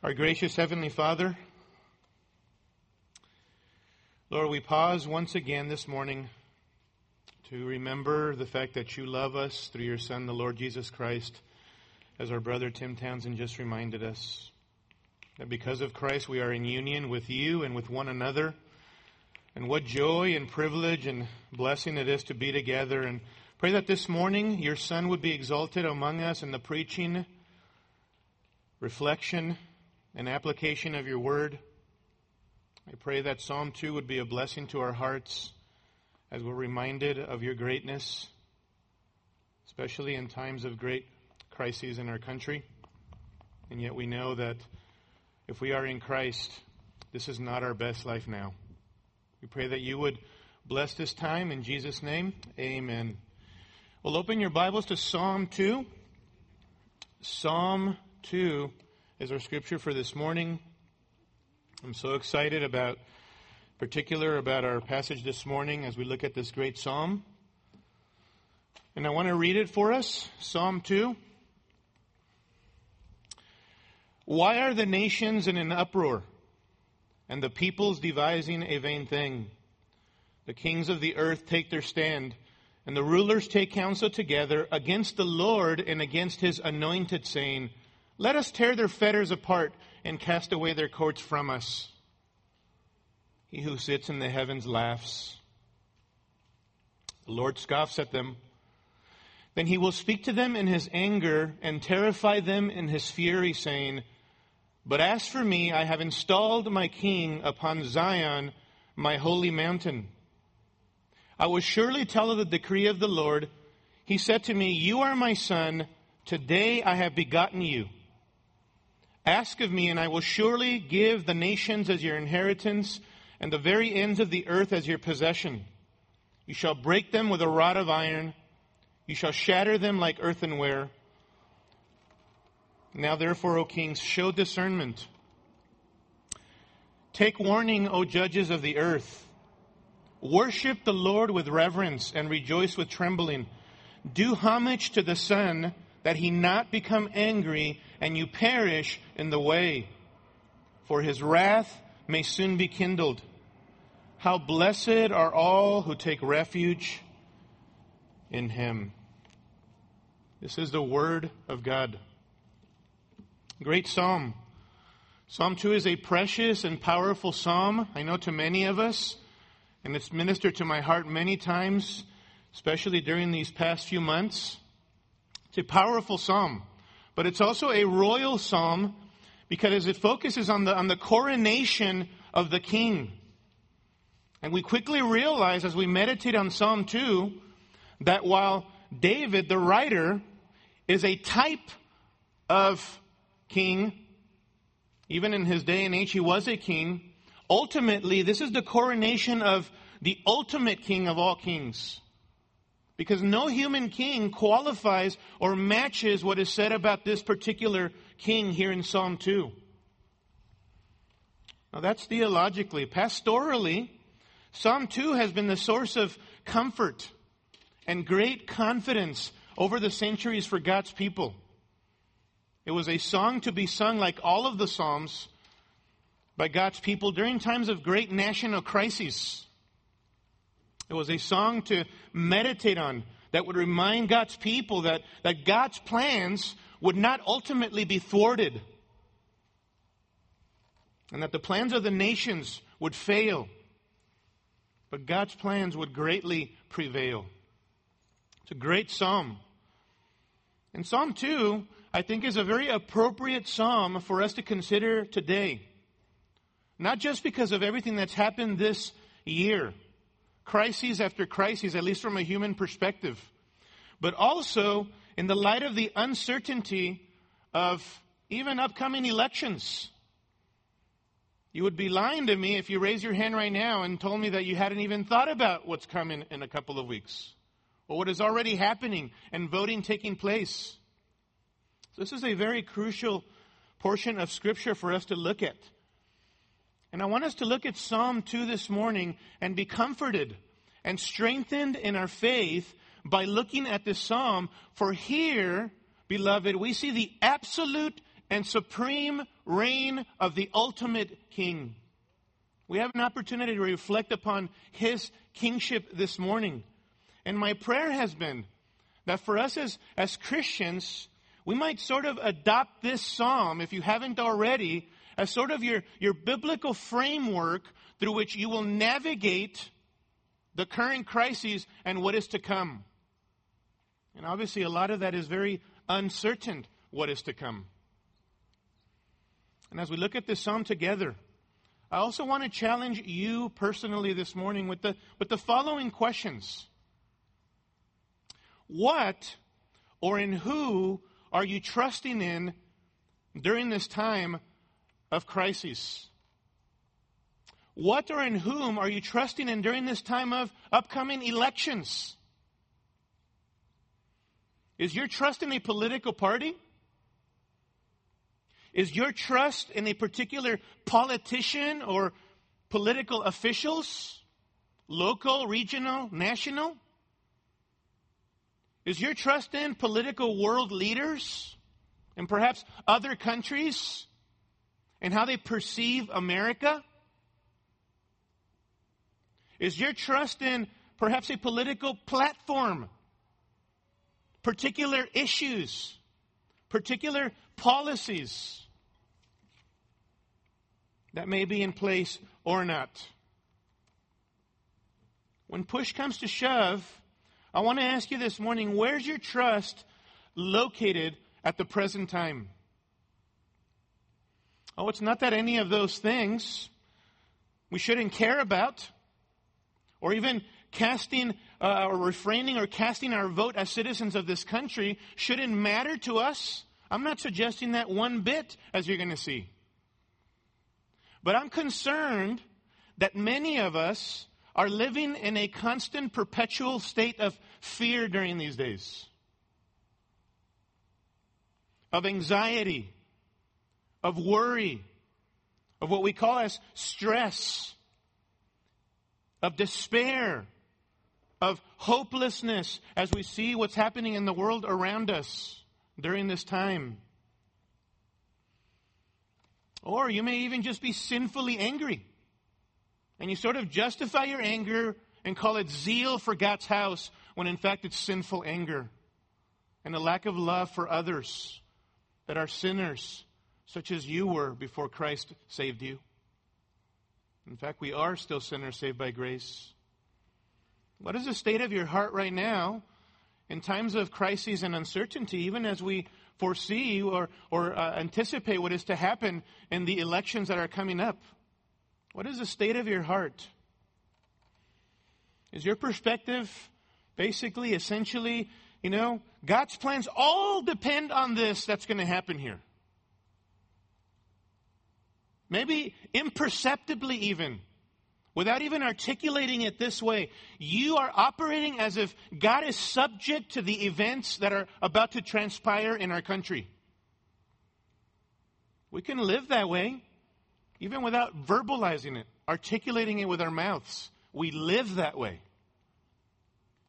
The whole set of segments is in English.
Our gracious Heavenly Father, Lord, we pause once again this morning to remember the fact that you love us through your Son, the Lord Jesus Christ, as our brother Tim Townsend just reminded us. That because of Christ we are in union with you and with one another. And what joy and privilege and blessing it is to be together. And pray that this morning your Son would be exalted among us in the preaching, reflection, and application of your word. I pray that Psalm 2 would be a blessing to our hearts as we're reminded of your greatness, especially in times of great crises in our country. And yet we know that if we are in Christ, this is not our best life now. We pray that you would bless this time in Jesus' name. Amen. We'll open your Bibles to Psalm 2. Psalm 2 is our scripture for this morning. I'm so excited about, particular about our passage this morning as we look at this great psalm. And I want to read it for us, Psalm 2. Why are the nations in an uproar and the peoples devising a vain thing? The kings of the earth take their stand and the rulers take counsel together against the Lord and against his anointed saying, let us tear their fetters apart and cast away their cords from us. He who sits in the heavens laughs. The Lord scoffs at them. Then he will speak to them in his anger and terrify them in his fury, saying, But as for me, I have installed my king upon Zion, my holy mountain. I will surely tell of the decree of the Lord. He said to me, You are my son. Today I have begotten you. Ask of me, and I will surely give the nations as your inheritance, and the very ends of the earth as your possession. You shall break them with a rod of iron, you shall shatter them like earthenware. Now, therefore, O kings, show discernment. Take warning, O judges of the earth. Worship the Lord with reverence and rejoice with trembling. Do homage to the Son that he not become angry and you perish in the way. For his wrath may soon be kindled. How blessed are all who take refuge in him. This is the word of God. Great psalm. Psalm 2 is a precious and powerful psalm, I know to many of us, and it's ministered to my heart many times, especially during these past few months. It's a powerful psalm, but it's also a royal psalm because it focuses on the, on the coronation of the king. And we quickly realize as we meditate on Psalm 2 that while David, the writer, is a type of king, even in his day and age, he was a king. Ultimately, this is the coronation of the ultimate king of all kings. Because no human king qualifies or matches what is said about this particular king here in Psalm 2. Now that's theologically. Pastorally, Psalm 2 has been the source of comfort and great confidence over the centuries for God's people. It was a song to be sung like all of the Psalms by God's people during times of great national crises. It was a song to meditate on that would remind God's people that, that God's plans would not ultimately be thwarted and that the plans of the nations would fail, but God's plans would greatly prevail. It's a great psalm. And Psalm 2, I think, is a very appropriate psalm for us to consider today. Not just because of everything that's happened this year crises after crises, at least from a human perspective, but also in the light of the uncertainty of even upcoming elections. You would be lying to me if you raised your hand right now and told me that you hadn't even thought about what's coming in a couple of weeks or what is already happening and voting taking place. So this is a very crucial portion of Scripture for us to look at. And I want us to look at Psalm 2 this morning and be comforted and strengthened in our faith by looking at this psalm. For here, beloved, we see the absolute and supreme reign of the ultimate king. We have an opportunity to reflect upon his kingship this morning. And my prayer has been that for us as, as Christians, we might sort of adopt this psalm, if you haven't already, as sort of your, your biblical framework through which you will navigate the current crises and what is to come. And obviously, a lot of that is very uncertain what is to come. And as we look at this psalm together, I also want to challenge you personally this morning with the, with the following questions. What or in who are you trusting in during this time of crises? What or in whom are you trusting in during this time of upcoming elections? Is your trust in a political party? Is your trust in a particular politician or political officials? Local, regional, national? Is your trust in political world leaders and perhaps other countries and how they perceive America? Is your trust in perhaps a political platform, particular issues, particular policies that may be in place or not? When push comes to shove, I want to ask you this morning where's your trust located at the present time? Oh, it's not that any of those things we shouldn't care about or even casting uh, or refraining or casting our vote as citizens of this country shouldn't matter to us. I'm not suggesting that one bit, as you're going to see. But I'm concerned that many of us are living in a constant, perpetual state of fear during these days, of anxiety, of worry, of what we call as stress of despair, of hopelessness as we see what's happening in the world around us during this time. Or you may even just be sinfully angry. And you sort of justify your anger and call it zeal for God's house when in fact it's sinful anger and a lack of love for others that are sinners, such as you were before Christ saved you. In fact, we are still sinners saved by grace. What is the state of your heart right now in times of crises and uncertainty, even as we foresee or, or uh, anticipate what is to happen in the elections that are coming up? What is the state of your heart? Is your perspective basically, essentially, you know, God's plans all depend on this that's going to happen here? Maybe imperceptibly even, without even articulating it this way, you are operating as if God is subject to the events that are about to transpire in our country. We can live that way, even without verbalizing it, articulating it with our mouths. We live that way.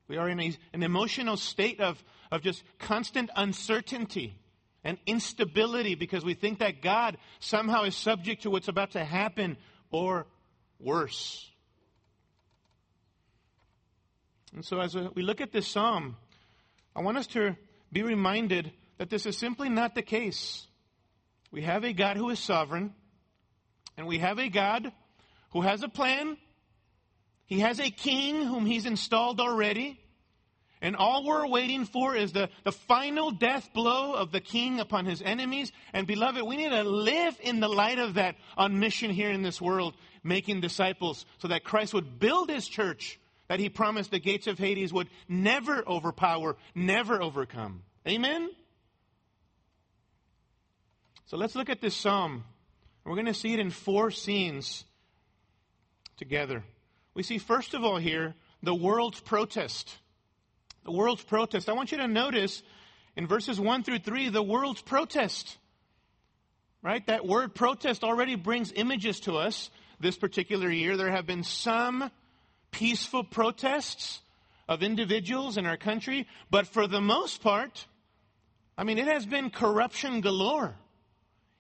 We are in a, an emotional state of, of just constant uncertainty and instability because we think that God somehow is subject to what's about to happen or worse. And so, as we look at this psalm, I want us to be reminded that this is simply not the case. We have a God who is sovereign, and we have a God who has a plan. He has a king whom he's installed already. And all we're waiting for is the, the final death blow of the king upon his enemies. And beloved, we need to live in the light of that on mission here in this world, making disciples so that Christ would build his church that he promised the gates of Hades would never overpower, never overcome. Amen? So let's look at this psalm. We're going to see it in four scenes together. We see, first of all, here the world's protest the world's protest. I want you to notice in verses 1 through 3 the world's protest. Right? That word protest already brings images to us this particular year. There have been some peaceful protests of individuals in our country, but for the most part, I mean, it has been corruption galore.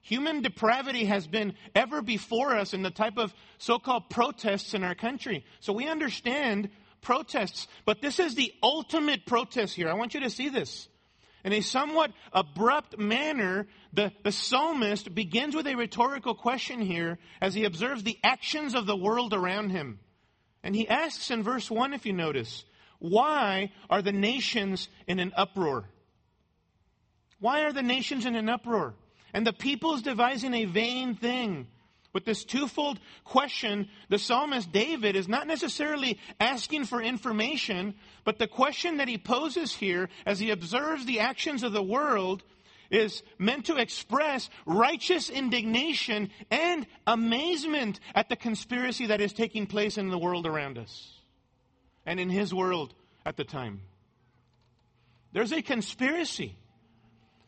Human depravity has been ever before us in the type of so called protests in our country. So we understand protests, but this is the ultimate protest here. I want you to see this. In a somewhat abrupt manner, the, the psalmist begins with a rhetorical question here as he observes the actions of the world around him. And he asks in verse 1, if you notice, why are the nations in an uproar? Why are the nations in an uproar? And the people's devising a vain thing. With this twofold question, the psalmist David is not necessarily asking for information, but the question that he poses here as he observes the actions of the world is meant to express righteous indignation and amazement at the conspiracy that is taking place in the world around us and in his world at the time. There's a conspiracy.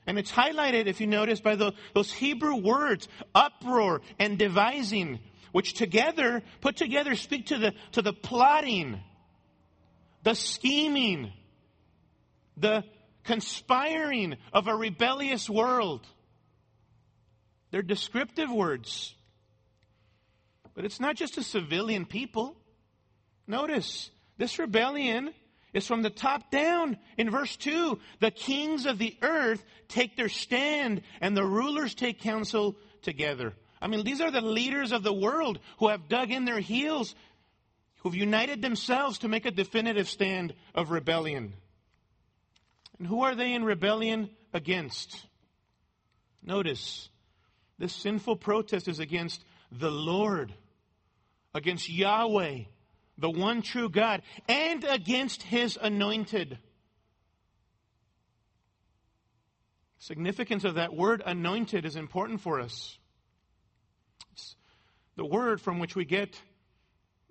And it's highlighted, if you notice, by the, those Hebrew words, uproar and devising, which together, put together, speak to the, to the plotting, the scheming, the conspiring of a rebellious world. They're descriptive words. But it's not just a civilian people. Notice, this rebellion is from the top down. In verse 2, the kings of the earth take their stand and the rulers take counsel together. I mean, these are the leaders of the world who have dug in their heels, who've united themselves to make a definitive stand of rebellion. And who are they in rebellion against? Notice, this sinful protest is against the Lord, against Yahweh, the one true God, and against his anointed. Significance of that word anointed is important for us. It's the word from which we get,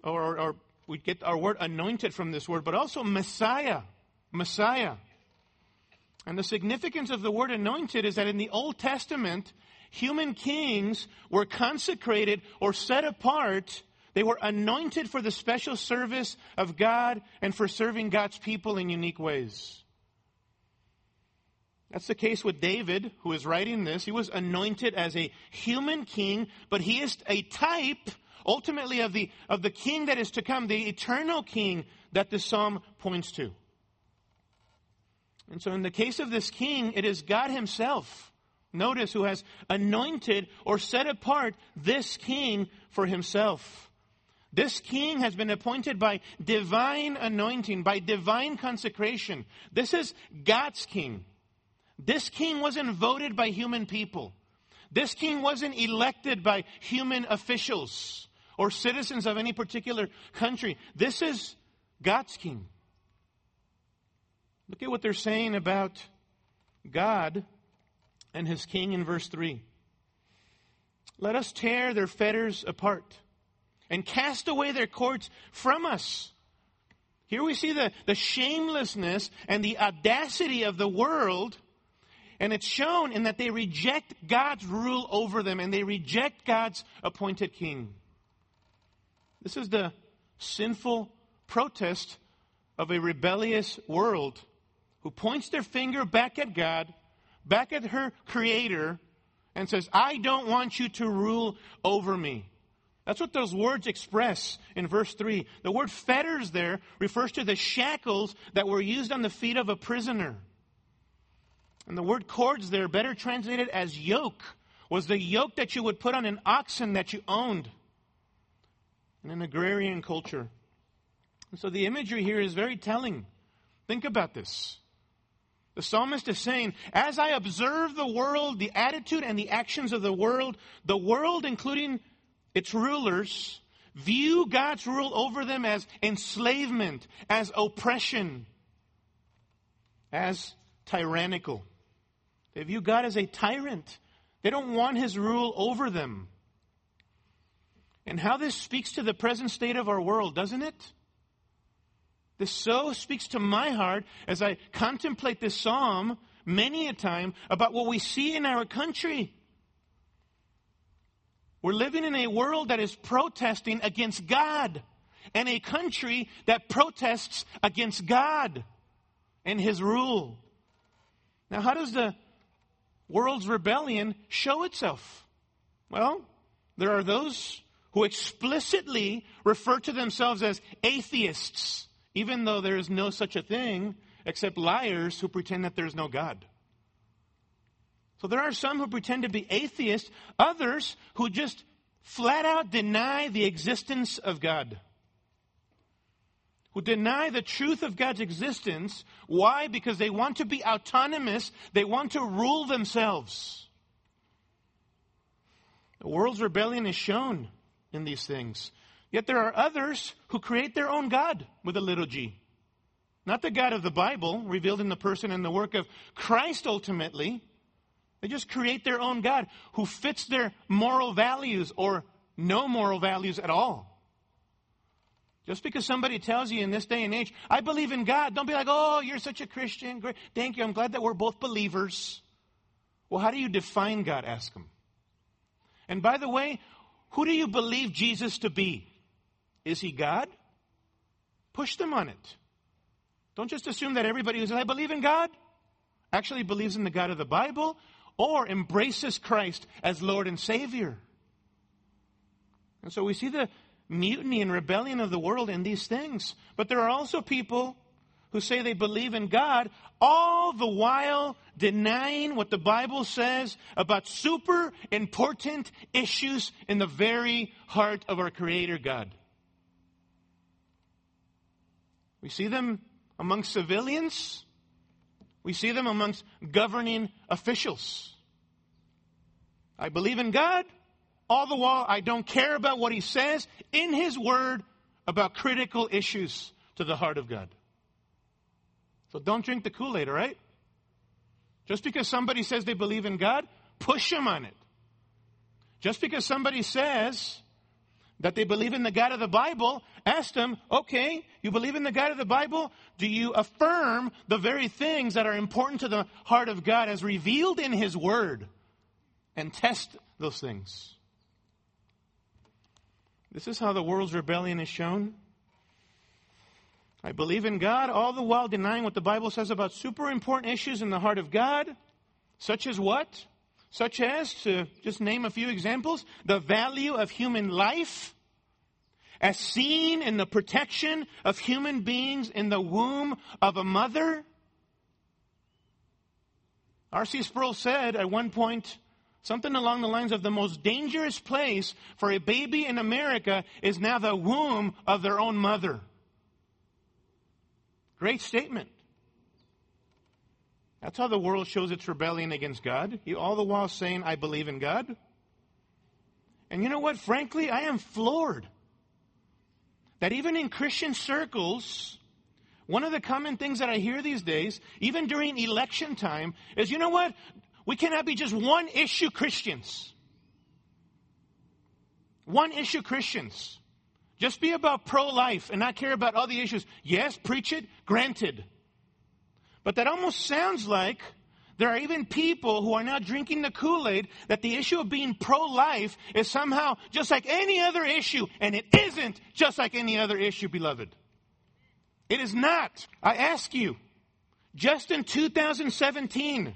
or, or we get our word anointed from this word, but also Messiah. Messiah. And the significance of the word anointed is that in the Old Testament, human kings were consecrated or set apart they were anointed for the special service of God and for serving God's people in unique ways. That's the case with David, who is writing this. He was anointed as a human king, but he is a type, ultimately, of the, of the king that is to come, the eternal king that the psalm points to. And so, in the case of this king, it is God himself, notice, who has anointed or set apart this king for himself. This king has been appointed by divine anointing, by divine consecration. This is God's king. This king wasn't voted by human people. This king wasn't elected by human officials or citizens of any particular country. This is God's king. Look at what they're saying about God and his king in verse 3. Let us tear their fetters apart and cast away their cords from us. Here we see the, the shamelessness and the audacity of the world, and it's shown in that they reject God's rule over them and they reject God's appointed king. This is the sinful protest of a rebellious world who points their finger back at God, back at her creator, and says, I don't want you to rule over me. That's what those words express in verse 3. The word fetters there refers to the shackles that were used on the feet of a prisoner. And the word cords there, better translated as yoke, was the yoke that you would put on an oxen that you owned in an agrarian culture. And so the imagery here is very telling. Think about this. The psalmist is saying, as I observe the world, the attitude and the actions of the world, the world, including its rulers view God's rule over them as enslavement, as oppression, as tyrannical. They view God as a tyrant. They don't want his rule over them. And how this speaks to the present state of our world, doesn't it? This so speaks to my heart as I contemplate this psalm many a time about what we see in our country. We're living in a world that is protesting against God and a country that protests against God and his rule. Now, how does the world's rebellion show itself? Well, there are those who explicitly refer to themselves as atheists, even though there is no such a thing except liars who pretend that there's no God. So there are some who pretend to be atheists, others who just flat out deny the existence of God. Who deny the truth of God's existence. Why? Because they want to be autonomous. They want to rule themselves. The world's rebellion is shown in these things. Yet there are others who create their own God with a little g. Not the God of the Bible, revealed in the person and the work of Christ ultimately. They just create their own God who fits their moral values or no moral values at all. Just because somebody tells you in this day and age, I believe in God, don't be like, oh, you're such a Christian. Great. Thank you. I'm glad that we're both believers. Well, how do you define God? Ask them. And by the way, who do you believe Jesus to be? Is he God? Push them on it. Don't just assume that everybody who says, I believe in God, actually believes in the God of the Bible or embraces Christ as Lord and Savior. And so we see the mutiny and rebellion of the world in these things. But there are also people who say they believe in God, all the while denying what the Bible says about super important issues in the very heart of our Creator God. We see them among civilians. We see them amongst governing officials. I believe in God. All the while, I don't care about what He says in His Word about critical issues to the heart of God. So don't drink the Kool Aid, all right? Just because somebody says they believe in God, push them on it. Just because somebody says that they believe in the God of the Bible, ask them, okay, you believe in the God of the Bible? Do you affirm the very things that are important to the heart of God as revealed in His Word? And test those things. This is how the world's rebellion is shown. I believe in God, all the while denying what the Bible says about super important issues in the heart of God, such as what? Such as, to just name a few examples, the value of human life, as seen in the protection of human beings in the womb of a mother. R.C. Sproul said at one point something along the lines of the most dangerous place for a baby in America is now the womb of their own mother. Great statement. That's how the world shows its rebellion against God. You all the while saying, I believe in God. And you know what? Frankly, I am floored that even in Christian circles, one of the common things that I hear these days, even during election time, is you know what? We cannot be just one issue Christians. One issue Christians. Just be about pro life and not care about all the issues. Yes, preach it, granted. But that almost sounds like there are even people who are now drinking the Kool Aid that the issue of being pro life is somehow just like any other issue, and it isn't just like any other issue, beloved. It is not. I ask you, just in 2017,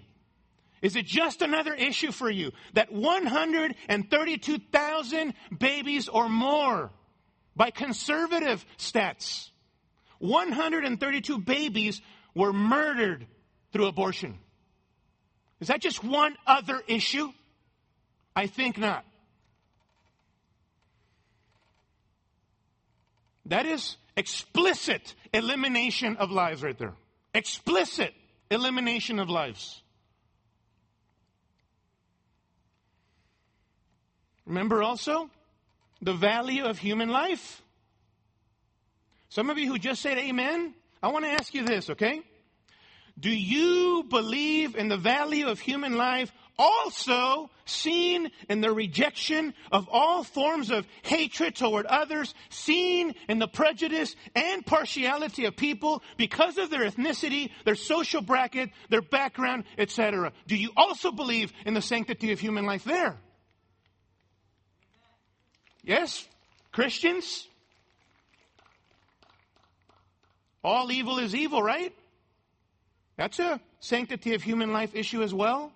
is it just another issue for you that 132,000 babies or more by conservative stats. 132 babies were murdered through abortion. Is that just one other issue? I think not. That is explicit elimination of lives right there. Explicit elimination of lives. Remember also, the value of human life. Some of you who just said amen, I want to ask you this, okay? Do you believe in the value of human life also seen in the rejection of all forms of hatred toward others, seen in the prejudice and partiality of people because of their ethnicity, their social bracket, their background, etc. Do you also believe in the sanctity of human life there? Yes, Christians. All evil is evil, right? That's a sanctity of human life issue as well.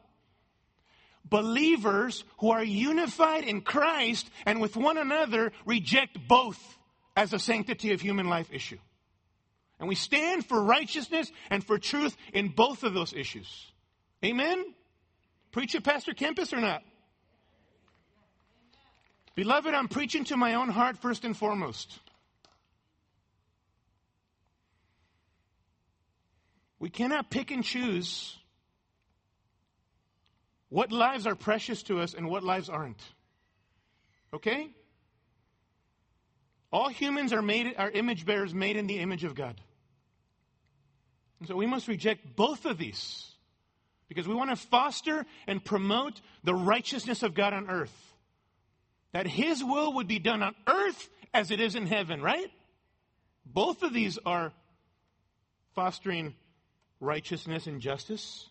believers who are unified in Christ and with one another reject both as a sanctity of human life issue. And we stand for righteousness and for truth in both of those issues. Amen? Preach it, Pastor Kempis, or not? Beloved, I'm preaching to my own heart first and foremost. We cannot pick and choose what lives are precious to us and what lives aren't. Okay? All humans are made are image bearers made in the image of God. And so we must reject both of these because we want to foster and promote the righteousness of God on earth. That his will would be done on earth as it is in heaven, right? Both of these are fostering righteousness and justice.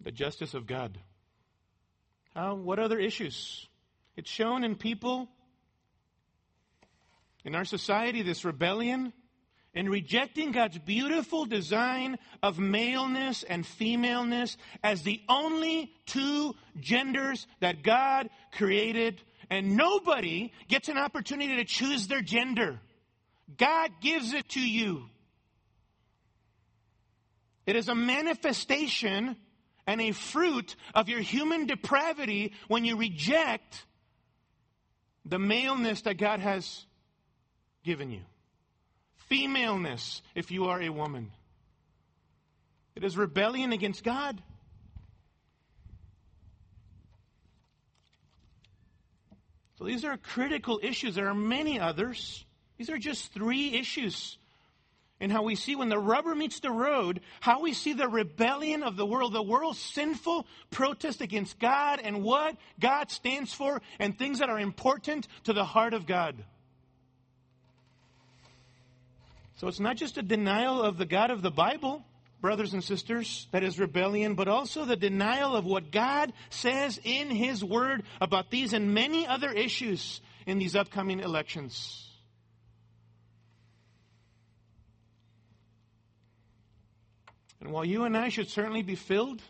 The justice of God. How, what other issues? It's shown in people, in our society, this rebellion in rejecting God's beautiful design of maleness and femaleness as the only two genders that God created. And nobody gets an opportunity to choose their gender. God gives it to you. It is a manifestation and a fruit of your human depravity when you reject the maleness that God has given you. Femaleness, if you are a woman. It is rebellion against God. So these are critical issues. There are many others. These are just three issues and how we see when the rubber meets the road, how we see the rebellion of the world, the world's sinful protest against God and what God stands for and things that are important to the heart of God. So it's not just a denial of the God of the Bible, brothers and sisters, that is rebellion, but also the denial of what God says in His Word about these and many other issues in these upcoming elections. And while you and I should certainly be filled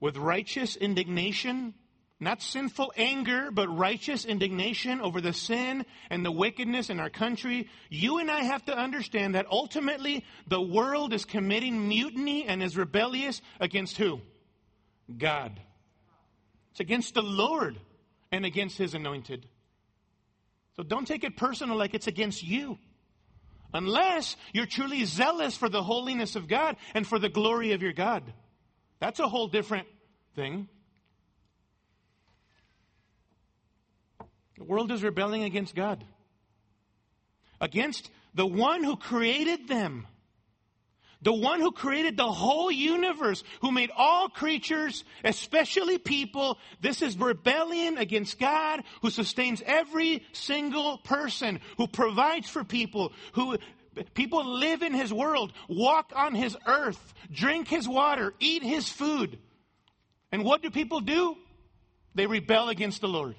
with righteous indignation, not sinful anger, but righteous indignation over the sin and the wickedness in our country, you and I have to understand that ultimately the world is committing mutiny and is rebellious against who? God. It's against the Lord and against His anointed. So don't take it personal like it's against you. Unless you're truly zealous for the holiness of God and for the glory of your God. That's a whole different thing. The world is rebelling against God, against the one who created them. The one who created the whole universe, who made all creatures, especially people. This is rebellion against God, who sustains every single person, who provides for people, who people live in his world, walk on his earth, drink his water, eat his food. And what do people do? They rebel against the Lord.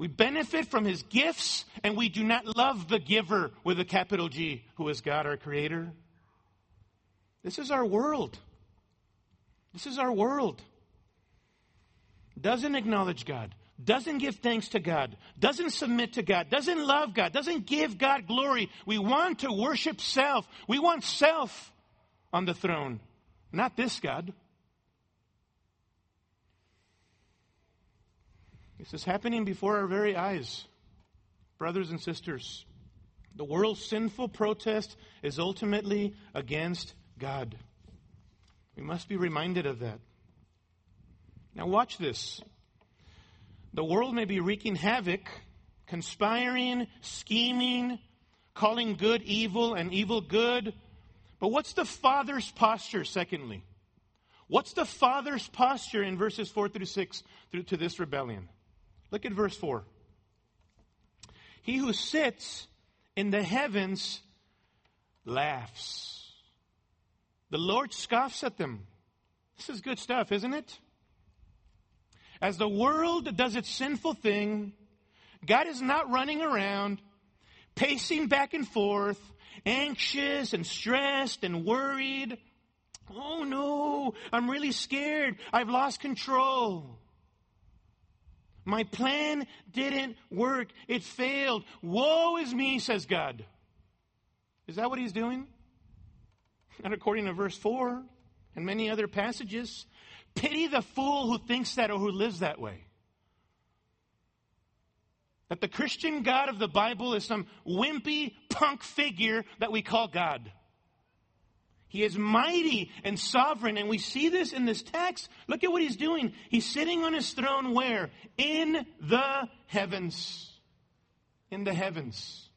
We benefit from his gifts, and we do not love the giver with a capital G, who is God our creator. This is our world. This is our world. Doesn't acknowledge God, doesn't give thanks to God, doesn't submit to God, doesn't love God, doesn't give God glory. We want to worship self. We want self on the throne, not this God. This is happening before our very eyes. Brothers and sisters, the world's sinful protest is ultimately against God. We must be reminded of that. Now, watch this. The world may be wreaking havoc, conspiring, scheming, calling good evil and evil good. But what's the Father's posture, secondly? What's the Father's posture in verses 4 through 6 through to this rebellion? Look at verse 4. He who sits in the heavens laughs. The Lord scoffs at them. This is good stuff, isn't it? As the world does its sinful thing, God is not running around, pacing back and forth, anxious and stressed and worried. Oh no, I'm really scared. I've lost control. My plan didn't work. It failed. Woe is me, says God. Is that what he's doing? And according to verse 4 and many other passages, pity the fool who thinks that or who lives that way. That the Christian God of the Bible is some wimpy punk figure that we call God. He is mighty and sovereign, and we see this in this text. Look at what he's doing. He's sitting on his throne where? In the heavens. In the heavens.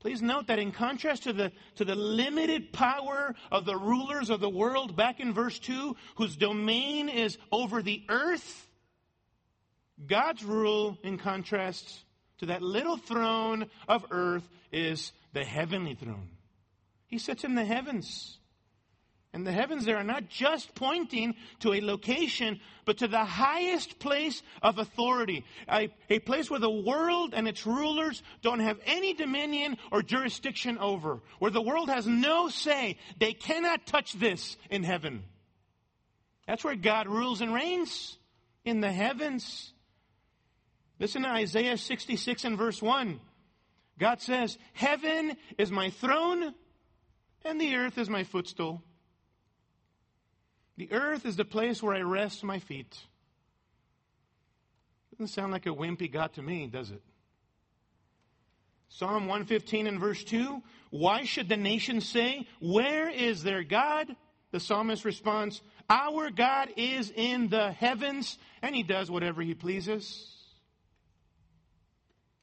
Please note that in contrast to the, to the limited power of the rulers of the world back in verse 2, whose domain is over the earth, God's rule, in contrast to that little throne of earth, is the heavenly throne. He sits in the heavens. And the heavens there are not just pointing to a location, but to the highest place of authority. A, a, place where the world and its rulers don't have any dominion or jurisdiction over. Where the world has no say. They cannot touch this in heaven. That's where God rules and reigns. In the heavens. Listen to Isaiah 66 and verse 1. God says, Heaven is my throne and the earth is my footstool. The earth is the place where I rest my feet. Doesn't sound like a wimpy God to me, does it? Psalm 115 and verse 2 Why should the nations say, Where is their God? The psalmist responds, Our God is in the heavens, and he does whatever he pleases.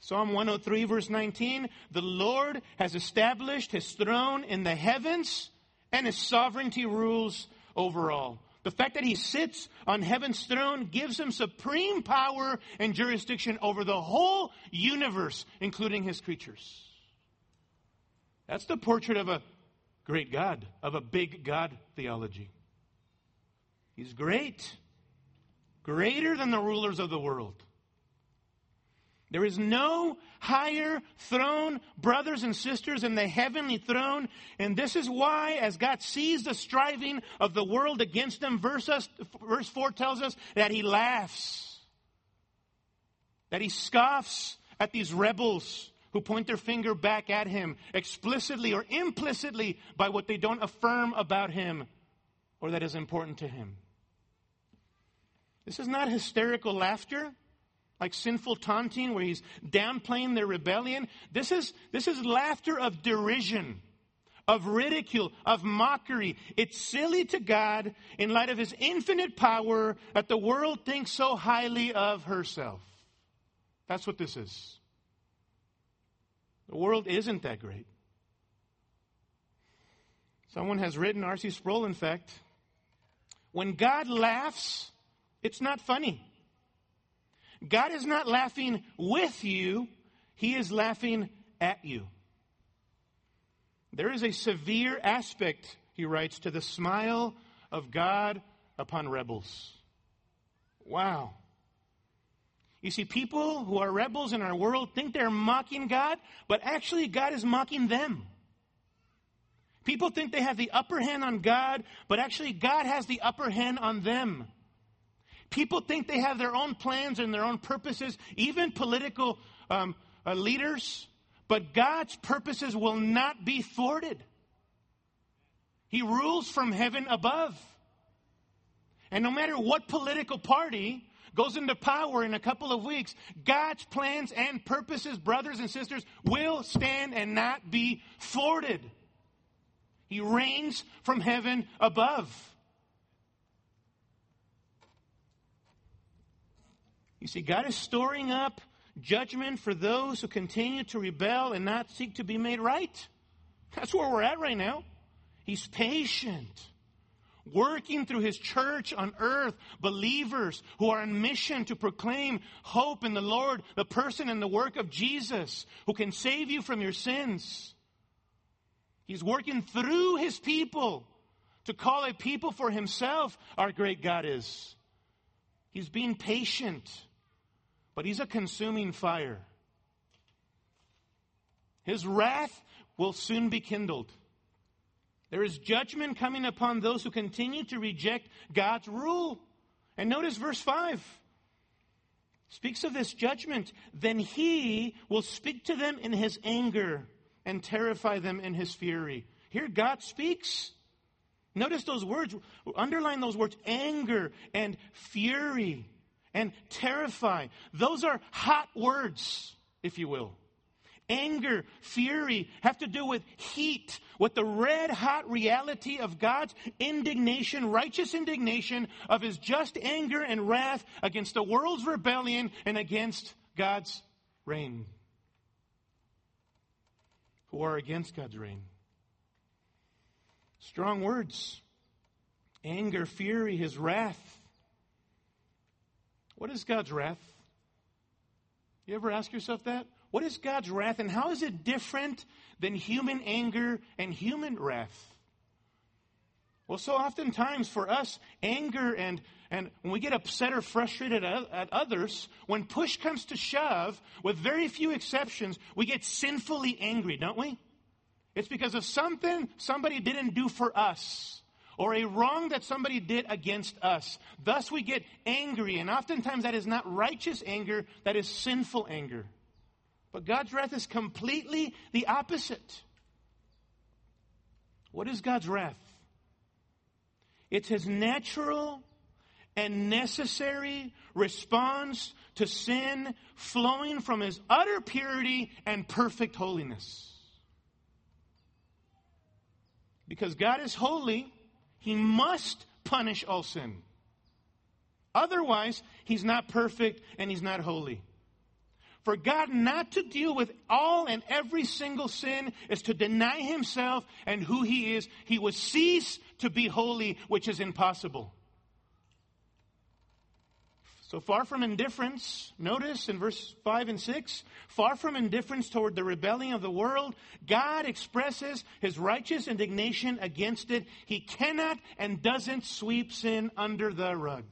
Psalm 103, verse 19 The Lord has established his throne in the heavens, and his sovereignty rules over all. The fact that he sits on heaven's throne gives him supreme power and jurisdiction over the whole universe, including his creatures. That's the portrait of a great God, of a big God theology. He's great, greater than the rulers of the world. There is no higher throne, brothers and sisters, in the heavenly throne. And this is why, as God sees the striving of the world against him, verse, us, verse 4 tells us that he laughs, that he scoffs at these rebels who point their finger back at him explicitly or implicitly by what they don't affirm about him or that is important to him. This is not hysterical laughter like sinful taunting where he's downplaying their rebellion. This is, this is laughter of derision, of ridicule, of mockery. It's silly to God in light of his infinite power that the world thinks so highly of herself. That's what this is. The world isn't that great. Someone has written, R.C. Sproul, in fact, when God laughs, it's not funny. God is not laughing with you, He is laughing at you. There is a severe aspect, he writes, to the smile of God upon rebels. Wow. You see, people who are rebels in our world think they're mocking God, but actually, God is mocking them. People think they have the upper hand on God, but actually, God has the upper hand on them. People think they have their own plans and their own purposes, even political um, uh, leaders, but God's purposes will not be thwarted. He rules from heaven above. And no matter what political party goes into power in a couple of weeks, God's plans and purposes, brothers and sisters, will stand and not be thwarted. He reigns from heaven above. You see, God is storing up judgment for those who continue to rebel and not seek to be made right. That's where we're at right now. He's patient, working through his church on earth, believers who are on mission to proclaim hope in the Lord, the person and the work of Jesus, who can save you from your sins. He's working through his people to call a people for himself, our great God is. He's being patient but he's a consuming fire. His wrath will soon be kindled. There is judgment coming upon those who continue to reject God's rule. And notice verse 5 speaks of this judgment. Then he will speak to them in his anger and terrify them in his fury. Here God speaks. Notice those words, underline those words anger and fury and terrify. Those are hot words, if you will. Anger, fury have to do with heat, with the red hot reality of God's indignation, righteous indignation of his just anger and wrath against the world's rebellion and against God's reign. Who are against God's reign. Strong words. Anger, fury, his wrath. What is God's wrath? You ever ask yourself that? What is God's wrath and how is it different than human anger and human wrath? Well, so oftentimes for us, anger and, and when we get upset or frustrated at, at others, when push comes to shove, with very few exceptions, we get sinfully angry, don't we? It's because of something somebody didn't do for us or a wrong that somebody did against us. Thus we get angry, and oftentimes that is not righteous anger, that is sinful anger. But God's wrath is completely the opposite. What is God's wrath? It's his natural and necessary response to sin flowing from his utter purity and perfect holiness. Because God is holy, he must punish all sin. Otherwise, he's not perfect and he's not holy. For God not to deal with all and every single sin is to deny himself and who he is. He would cease to be holy, which is impossible. So far from indifference, notice in verse 5 and 6, far from indifference toward the rebellion of the world, God expresses his righteous indignation against it. He cannot and doesn't sweep sin under the rug.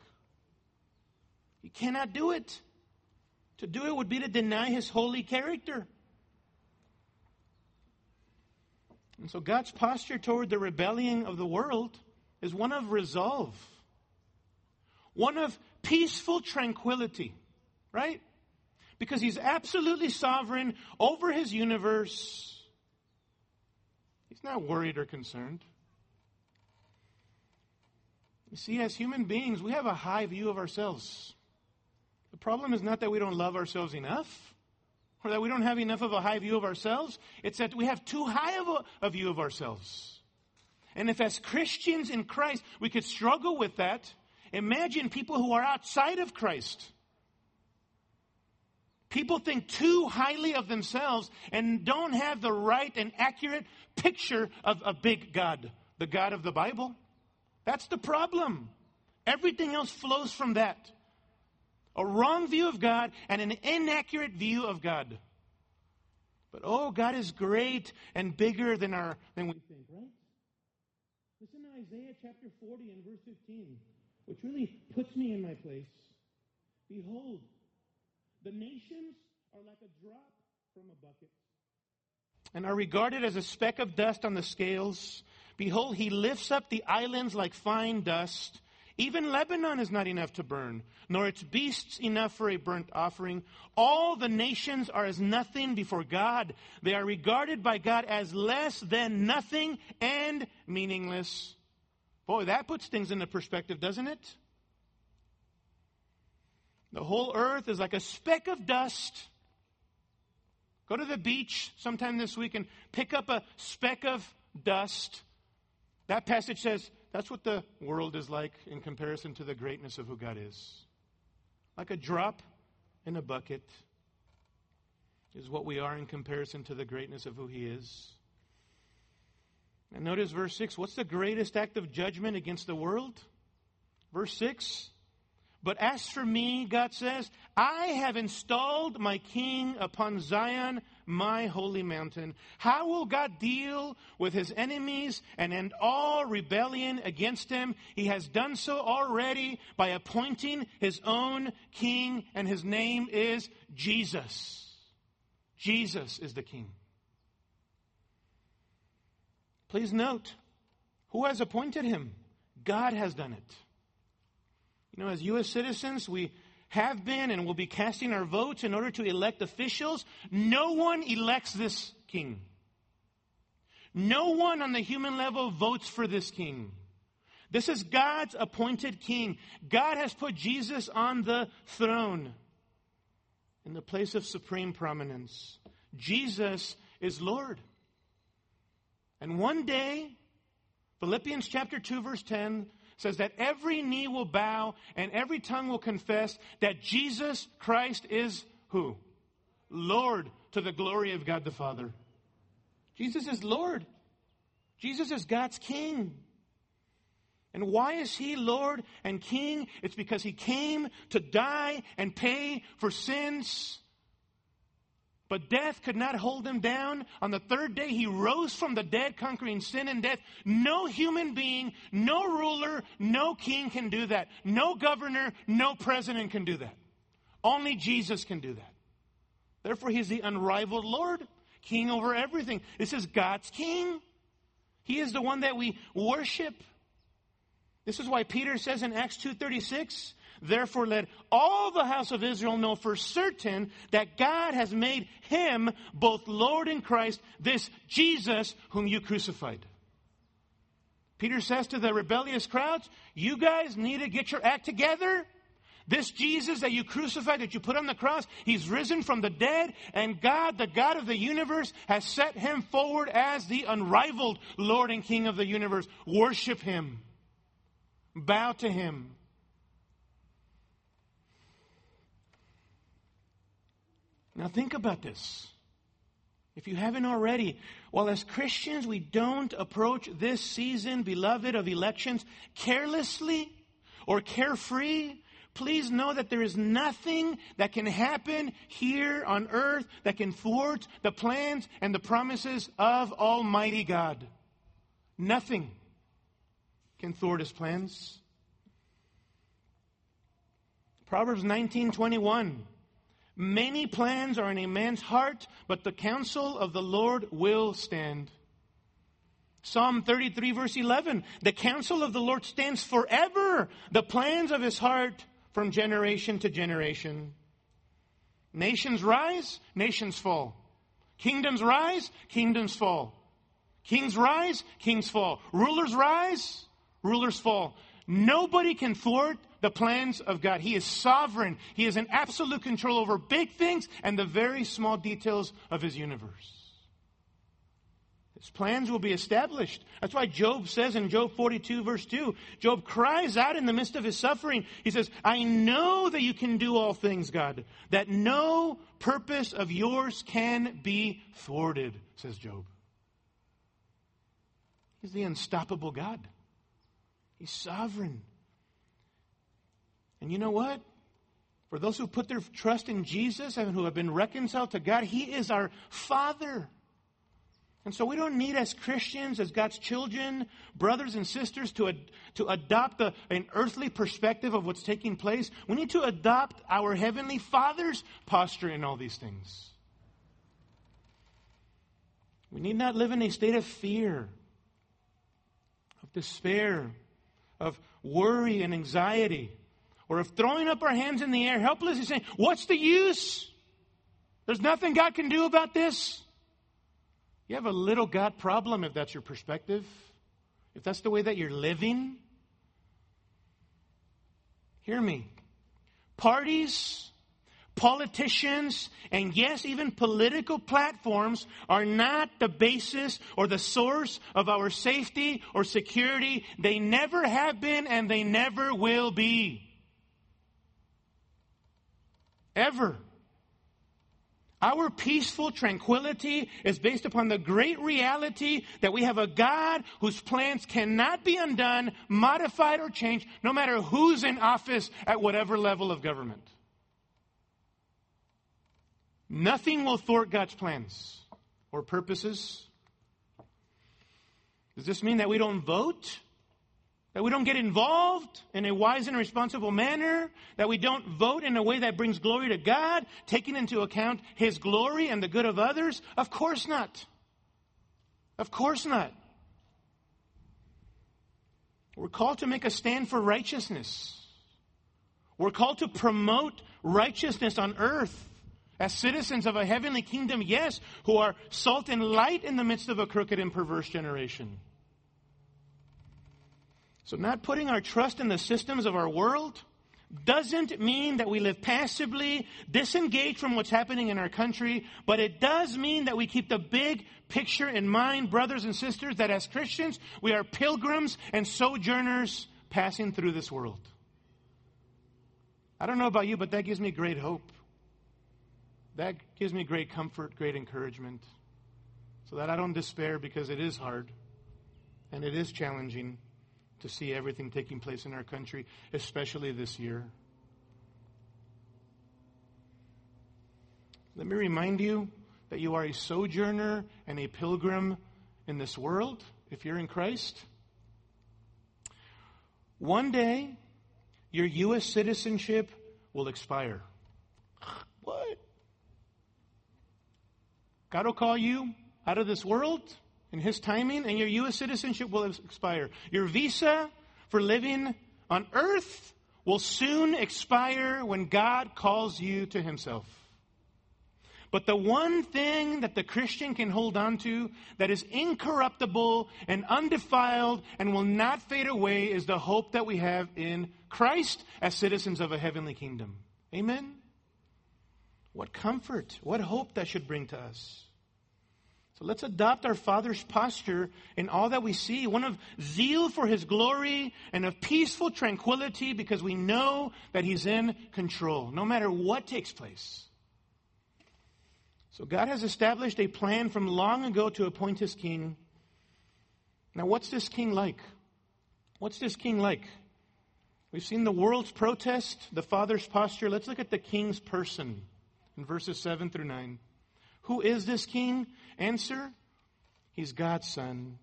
He cannot do it. To do it would be to deny his holy character. And so God's posture toward the rebellion of the world is one of resolve, one of peaceful tranquility, right? Because he's absolutely sovereign over his universe. He's not worried or concerned. You see, as human beings, we have a high view of ourselves. The problem is not that we don't love ourselves enough or that we don't have enough of a high view of ourselves. It's that we have too high of a, a view of ourselves. And if as Christians in Christ we could struggle with that, Imagine people who are outside of Christ. People think too highly of themselves and don't have the right and accurate picture of a big God, the God of the Bible. That's the problem. Everything else flows from that. A wrong view of God and an inaccurate view of God. But oh, God is great and bigger than our than we think, right? Listen to Isaiah chapter 40 and verse 15 which really puts me in my place. Behold, the nations are like a drop from a bucket and are regarded as a speck of dust on the scales. Behold, he lifts up the islands like fine dust. Even Lebanon is not enough to burn, nor its beasts enough for a burnt offering. All the nations are as nothing before God. They are regarded by God as less than nothing and meaningless. Boy, that puts things into perspective, doesn't it? The whole earth is like a speck of dust. Go to the beach sometime this week and pick up a speck of dust. That passage says that's what the world is like in comparison to the greatness of who God is. Like a drop in a bucket is what we are in comparison to the greatness of who He is. And notice verse 6. What's the greatest act of judgment against the world? Verse 6. But as for me, God says, I have installed my king upon Zion, my holy mountain. How will God deal with his enemies and end all rebellion against him? He has done so already by appointing his own king, and his name is Jesus. Jesus is the king. Please note, Who has appointed him? God has done it. You know, as U.S. citizens, we have been and will be casting our votes in order to elect officials. No one elects this king. No one on the human level votes for this king. This is God's appointed king. God has put Jesus on the throne in the place of supreme prominence. Jesus is Lord. And one day, Philippians chapter 2 verse 10 says that every knee will bow and every tongue will confess that Jesus Christ is who? Lord to the glory of God the Father. Jesus is Lord. Jesus is God's King. And why is he Lord and King? It's because he came to die and pay for sins but death could not hold him down. On the third day, he rose from the dead, conquering sin and death. No human being, no ruler, no king can do that. No governor, no president can do that. Only Jesus can do that. Therefore, he's the unrivaled Lord, king over everything. This is God's king. He is the one that we worship. This is why Peter says in Acts 2:36, Therefore, let all the house of Israel know for certain that God has made him both Lord and Christ, this Jesus whom you crucified. Peter says to the rebellious crowds, You guys need to get your act together. This Jesus that you crucified, that you put on the cross, he's risen from the dead, and God, the God of the universe, has set him forward as the unrivaled Lord and King of the universe. Worship him, bow to him. Now, think about this. If you haven't already, while as Christians we don't approach this season, beloved, of elections carelessly or carefree, please know that there is nothing that can happen here on earth that can thwart the plans and the promises of Almighty God. Nothing can thwart his plans. Proverbs 19:21 Many plans are in a man's heart, but the counsel of the Lord will stand. Psalm 33, verse 11 The counsel of the Lord stands forever, the plans of his heart from generation to generation. Nations rise, nations fall. Kingdoms rise, kingdoms fall. Kings rise, kings fall. Rulers rise, rulers fall. Nobody can thwart the plans of God. He is sovereign. He is in absolute control over big things and the very small details of his universe. His plans will be established. That's why Job says in Job 42 verse 2, Job cries out in the midst of his suffering. He says, I know that you can do all things, God, that no purpose of yours can be thwarted, says Job. He's the unstoppable God. He's sovereign. And you know what? For those who put their trust in Jesus and who have been reconciled to God, He is our Father. And so we don't need, as Christians, as God's children, brothers and sisters, to, ad- to adopt a, an earthly perspective of what's taking place. We need to adopt our Heavenly Father's posture in all these things. We need not live in a state of fear, of despair, of worry and anxiety or of throwing up our hands in the air helplessly saying, What's the use? There's nothing God can do about this. You have a little God problem if that's your perspective, if that's the way that you're living. Hear me. Parties, politicians, and yes, even political platforms are not the basis or the source of our safety or security. They never have been and they never will be. Ever. Our peaceful tranquility is based upon the great reality that we have a God whose plans cannot be undone, modified, or changed, no matter who's in office at whatever level of government. Nothing will thwart God's plans or purposes. Does this mean that we don't vote? That we don't get involved in a wise and responsible manner. That we don't vote in a way that brings glory to God, taking into account His glory and the good of others? Of course not. Of course not. We're called to make a stand for righteousness. We're called to promote righteousness on earth as citizens of a heavenly kingdom, yes, who are salt and light in the midst of a crooked and perverse generation. So, not putting our trust in the systems of our world doesn't mean that we live passively, disengaged from what's happening in our country, but it does mean that we keep the big picture in mind, brothers and sisters, that as Christians, we are pilgrims and sojourners passing through this world. I don't know about you, but that gives me great hope. That gives me great comfort, great encouragement, so that I don't despair because it is hard and it is challenging to see everything taking place in our country, especially this year. Let me remind you that you are a sojourner and a pilgrim in this world if you're in Christ. One day, your U.S. citizenship will expire. What? God will call you out of this world in His timing, and your U.S. citizenship will expire. Your visa for living on earth will soon expire when God calls you to Himself. But the one thing that the Christian can hold on to that is incorruptible and undefiled and will not fade away is the hope that we have in Christ as citizens of a heavenly kingdom. Amen? What comfort, what hope that should bring to us. So let's adopt our Father's posture in all that we see one of zeal for His glory and of peaceful tranquility because we know that He's in control, no matter what takes place. So God has established a plan from long ago to appoint His king. Now, what's this king like? What's this king like? We've seen the world's protest, the Father's posture. Let's look at the king's person in verses 7 through 9. Who is this king? Answer He's God's son.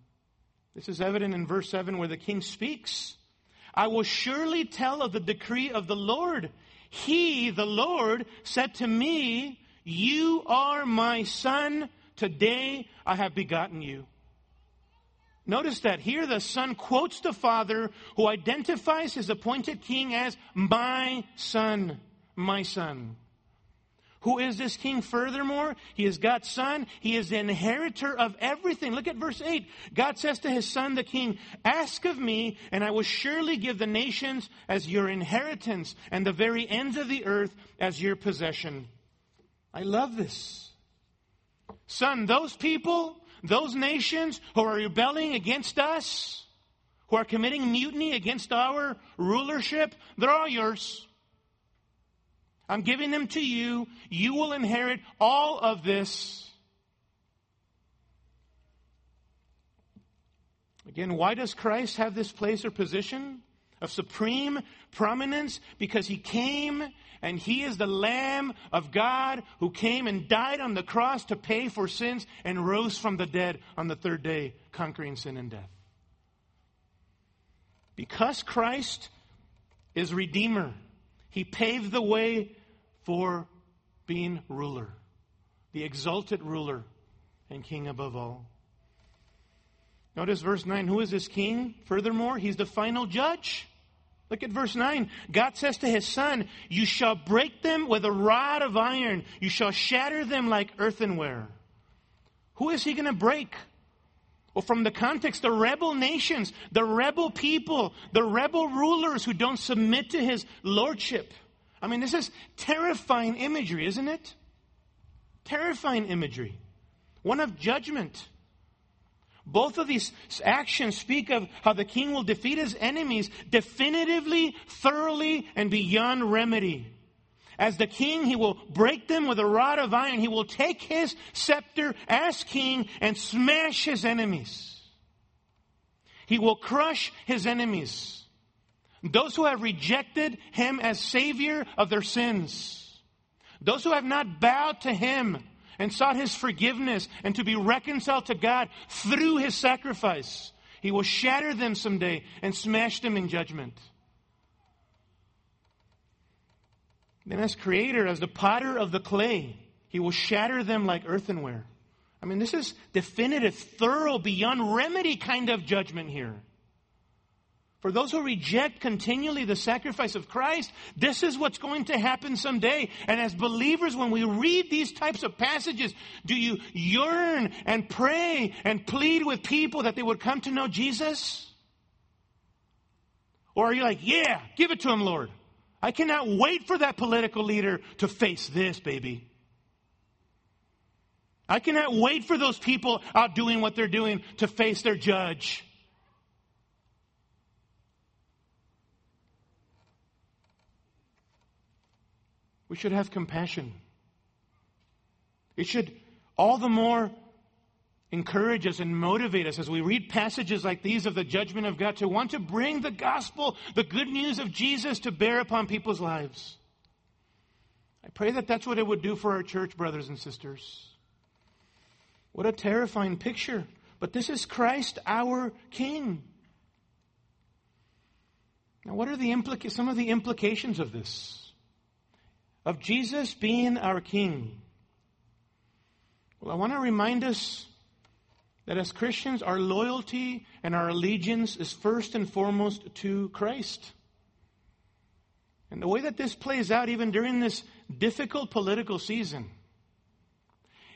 This is evident in verse 7 where the king speaks. I will surely tell of the decree of the Lord. He, the Lord, said to me, You are my son. Today I have begotten you. Notice that here the son quotes the father who identifies his appointed king as my son, my son. Who is this king furthermore? He is God's son. He is the inheritor of everything. Look at verse 8. God says to his son, the king, Ask of me, and I will surely give the nations as your inheritance, and the very ends of the earth as your possession. I love this. Son, those people, those nations who are rebelling against us, who are committing mutiny against our rulership, they're all yours. I'm giving them to you. You will inherit all of this. Again, why does Christ have this place or position of supreme prominence? Because he came and he is the Lamb of God who came and died on the cross to pay for sins and rose from the dead on the third day, conquering sin and death. Because Christ is Redeemer, he paved the way for being ruler, the exalted ruler and king above all. Notice verse 9. Who is this king? Furthermore, he's the final judge. Look at verse 9. God says to his son, You shall break them with a rod of iron, you shall shatter them like earthenware. Who is he going to break? Well, from the context, the rebel nations, the rebel people, the rebel rulers who don't submit to his lordship. I mean, this is terrifying imagery, isn't it? Terrifying imagery. One of judgment. Both of these actions speak of how the king will defeat his enemies definitively, thoroughly, and beyond remedy. As the king, he will break them with a rod of iron. He will take his scepter as king and smash his enemies. He will crush his enemies. Those who have rejected him as savior of their sins. Those who have not bowed to him and sought his forgiveness and to be reconciled to God through his sacrifice. He will shatter them someday and smash them in judgment. Then, as creator, as the potter of the clay, he will shatter them like earthenware. I mean, this is definitive, thorough, beyond remedy kind of judgment here. For those who reject continually the sacrifice of Christ, this is what's going to happen someday. And as believers, when we read these types of passages, do you yearn and pray and plead with people that they would come to know Jesus? Or are you like, yeah, give it to him, Lord? I cannot wait for that political leader to face this, baby. I cannot wait for those people out doing what they're doing to face their judge. We should have compassion. It should all the more encourage us and motivate us as we read passages like these of the judgment of God to want to bring the gospel, the good news of Jesus to bear upon people's lives. I pray that that's what it would do for our church, brothers and sisters. What a terrifying picture. But this is Christ, our King. Now, what are the implica- some of the implications of this? Of Jesus being our King. Well, I want to remind us that as Christians, our loyalty and our allegiance is first and foremost to Christ. And the way that this plays out, even during this difficult political season,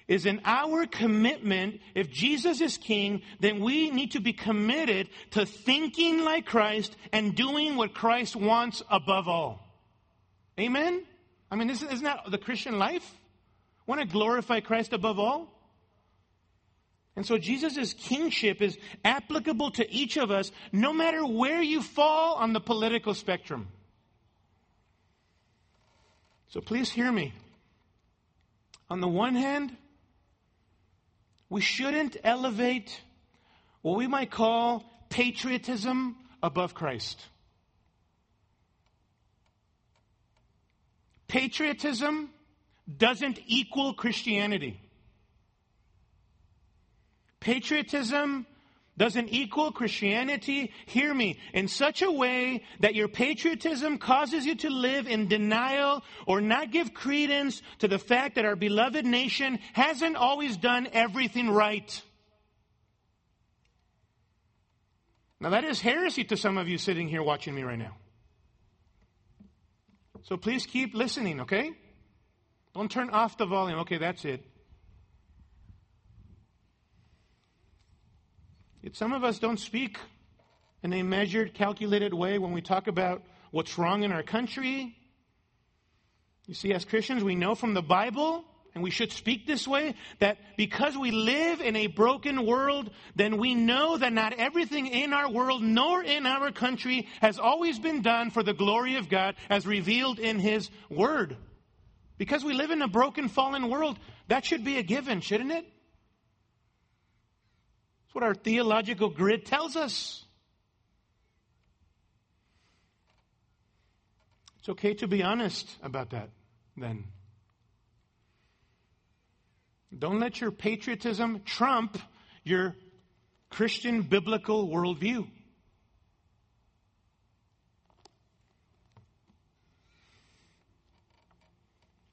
is in our commitment. If Jesus is king, then we need to be committed to thinking like Christ and doing what Christ wants above all. Amen? I mean, isn't that the Christian life? Want to glorify Christ above all? And so Jesus' kingship is applicable to each of us, no matter where you fall on the political spectrum. So please hear me. On the one hand, we shouldn't elevate what we might call patriotism above Christ. Patriotism doesn't equal Christianity. Patriotism doesn't equal Christianity, hear me, in such a way that your patriotism causes you to live in denial or not give credence to the fact that our beloved nation hasn't always done everything right. Now that is heresy to some of you sitting here watching me right now. So please keep listening, okay? Don't turn off the volume. Okay, that's it. Yet some of us don't speak in a measured, calculated way when we talk about what's wrong in our country. You see, as Christians, we know from the Bible and we should speak this way, that because we live in a broken world, then we know that not everything in our world nor in our country has always been done for the glory of God as revealed in His Word. Because we live in a broken, fallen world, that should be a given, shouldn't it? That's what our theological grid tells us. It's okay to be honest about that, then. Don't let your patriotism trump your Christian biblical worldview.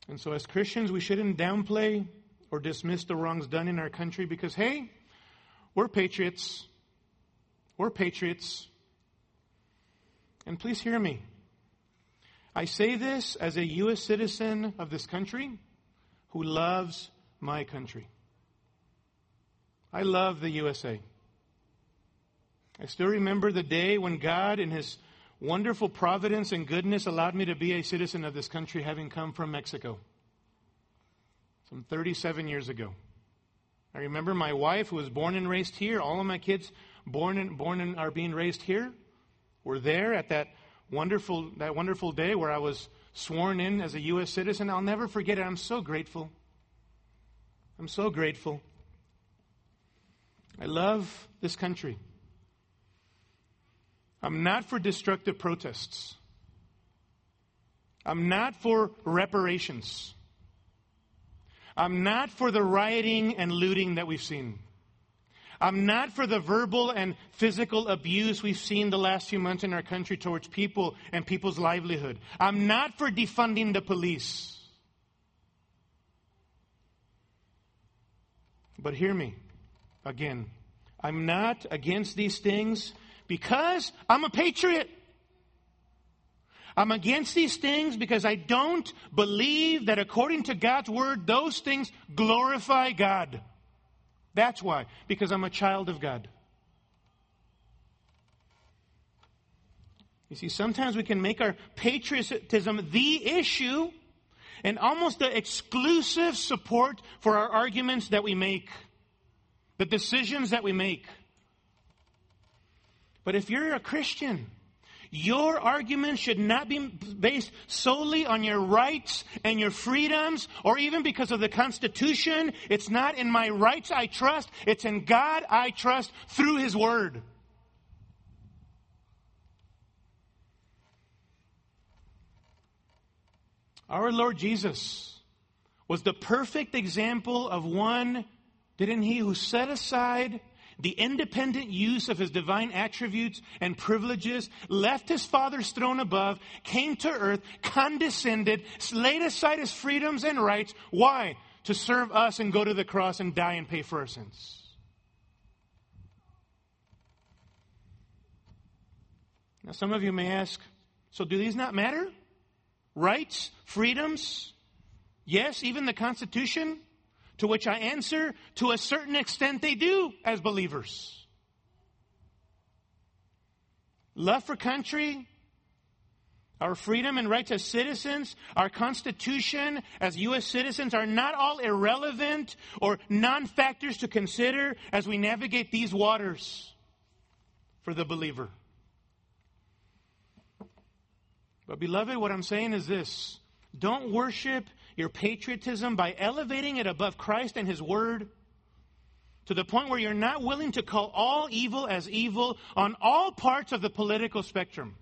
And so, as Christians, we shouldn't downplay or dismiss the wrongs done in our country because, hey, we're patriots. We're patriots. And please hear me. I say this as a U.S. citizen of this country who loves my country. I love the USA. I still remember the day when God, in His wonderful providence and goodness, allowed me to be a citizen of this country, having come from Mexico some 37 years ago. I remember my wife, who was born and raised here. All of my kids, born and born and are being raised here, were there at that wonderful that wonderful day where I was sworn in as a U.S. citizen. I'll never forget it. I'm so grateful. I'm so grateful. I love this country. I'm not for destructive protests. I'm not for reparations. I'm not for the rioting and looting that we've seen. I'm not for the verbal and physical abuse we've seen the last few months in our country towards people and people's livelihood. I'm not for defunding the police. But hear me again. I'm not against these things Because I'm a patriot. I'm against these things because I don't believe that according to God's word, those things glorify God. That's why. Because I'm a child of God. You see, sometimes we can make our patriotism the issue and almost the exclusive support for our arguments that we make, the decisions that we make. But if you're a Christian, your argument should not be based solely on your rights and your freedoms or even because of the Constitution. It's not in my rights I trust, it's in God I trust through His Word. Our Lord Jesus was the perfect example of one, didn't he, who set aside the independent use of his divine attributes and privileges, left his father's throne above, came to earth, condescended, laid aside his freedoms and rights. Why? To serve us and go to the cross and die and pay for our sins. Now, some of you may ask, so do these not matter? Rights, freedoms. Yes, even the Constitution, to which I answer, to a certain extent they do as believers. Love for country, our freedom and rights as citizens, our Constitution as U.S. citizens are not all irrelevant or non factors to consider as we navigate these waters for the believer. But, beloved, what I'm saying is this don't worship your patriotism by elevating it above Christ and His Word to the point where you're not willing to call all evil as evil on all parts of the political spectrum.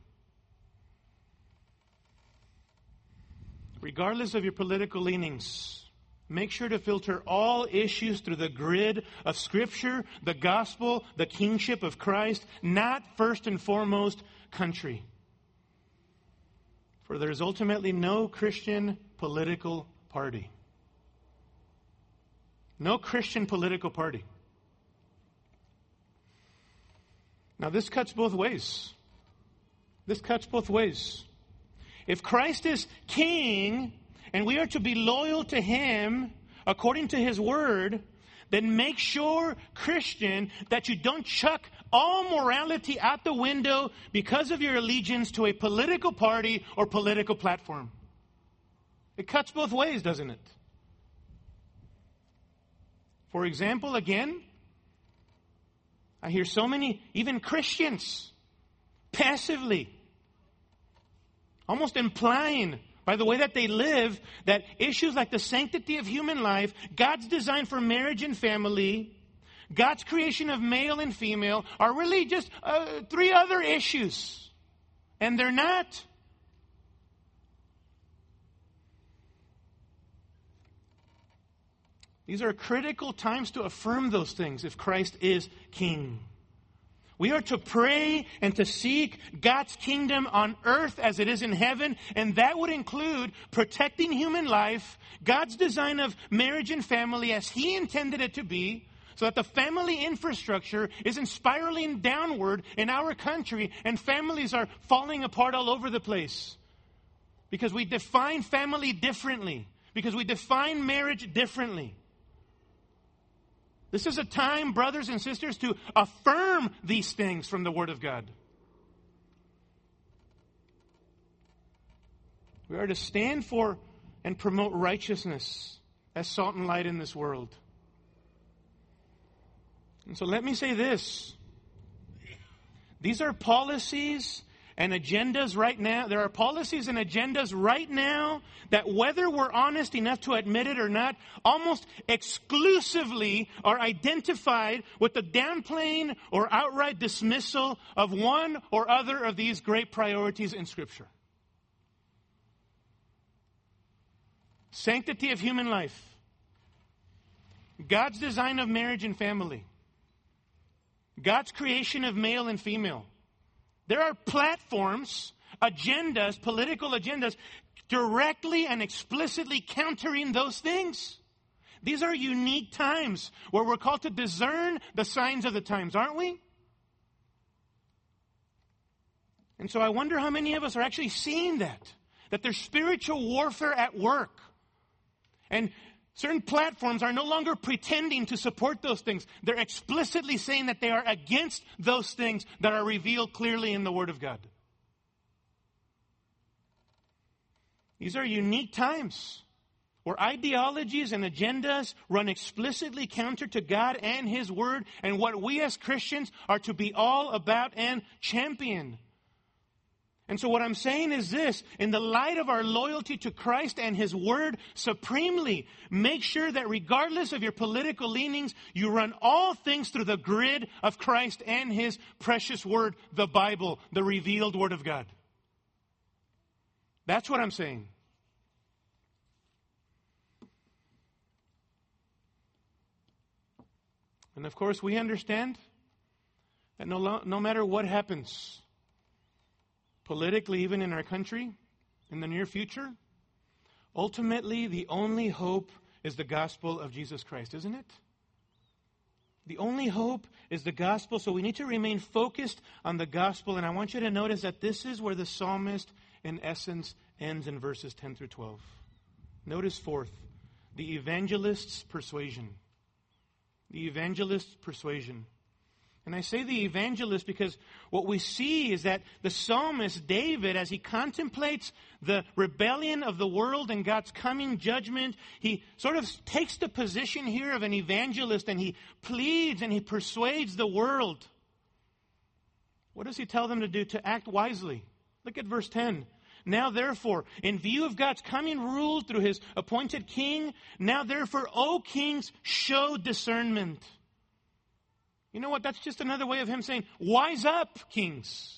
Regardless of your political leanings, make sure to filter all issues through the grid of Scripture, the gospel, the kingship of Christ, not first and foremost country. For there is ultimately no Christian political party. No Christian political party. Now, this cuts both ways. This cuts both ways. If Christ is king and we are to be loyal to him according to his word, then make sure, Christian, that you don't chuck all morality out the window because of your allegiance to a political party or political platform. It cuts both ways, doesn't it? For example, again, I hear so many, even Christians, passively, almost implying by the way that they live, that issues like the sanctity of human life, God's design for marriage and family, God's creation of male and female are really just uh, three other issues. And they're not. These are critical times to affirm those things if Christ is king. We are to pray and to seek God's kingdom on earth as it is in heaven, and that would include protecting human life, God's design of marriage and family as He intended it to be, so that the family infrastructure isn't spiraling downward in our country and families are falling apart all over the place. Because we define family differently, because we define marriage differently. This is a time, brothers and sisters, to affirm these things from the Word of God. We are to stand for and promote righteousness as salt and light in this world. And so let me say this. These are policies and agendas right now. There are policies and agendas right now that, whether we're honest enough to admit it or not, almost exclusively are identified with the downplaying or outright dismissal of one or other of these great priorities in Scripture. Sanctity of human life, God's design of marriage and family God's creation of male and female. There are platforms, agendas, political agendas, directly and explicitly countering those things. These are unique times where we're called to discern the signs of the times, aren't we? And so I wonder how many of us are actually seeing that, that there's spiritual warfare at work. And certain platforms are no longer pretending to support those things. They're explicitly saying that they are against those things that are revealed clearly in the Word of God. These are unique times where ideologies and agendas run explicitly counter to God and His Word and what we as Christians are to be all about and champion. And so what I'm saying is this, in the light of our loyalty to Christ and His Word supremely, make sure that regardless of your political leanings, you run all things through the grid of Christ and His precious Word, the Bible, the revealed Word of God. That's what I'm saying. And of course, we understand that no, no matter what happens, politically, even in our country, in the near future, ultimately, the only hope is the gospel of Jesus Christ, isn't it? The only hope is the gospel, so we need to remain focused on the gospel. And I want you to notice that this is where the psalmist, in essence, ends in verses 10 through 12. Notice fourth, the evangelist's persuasion. The evangelist's persuasion. And I say the evangelist because what we see is that the psalmist David, as he contemplates the rebellion of the world and God's coming judgment, he sort of takes the position here of an evangelist and he pleads and he persuades the world. What does he tell them to do? To act wisely. Look at verse 10. Now therefore, in view of God's coming rule through his appointed king, now therefore, O kings, show discernment. You know what? That's just another way of him saying, wise up, kings.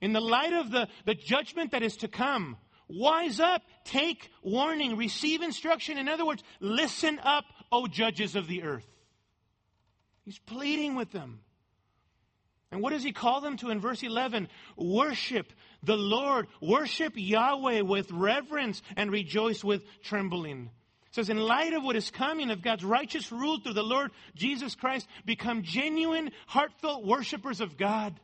In the light of the, the judgment that is to come, wise up, take warning, receive instruction. In other words, listen up, O judges of the earth. He's pleading with them. And what does he call them to in verse 11? Worship the Lord, worship Yahweh with reverence and rejoice with trembling says, in light of what is coming, of God's righteous rule through the Lord Jesus Christ, become genuine, heartfelt worshipers of God.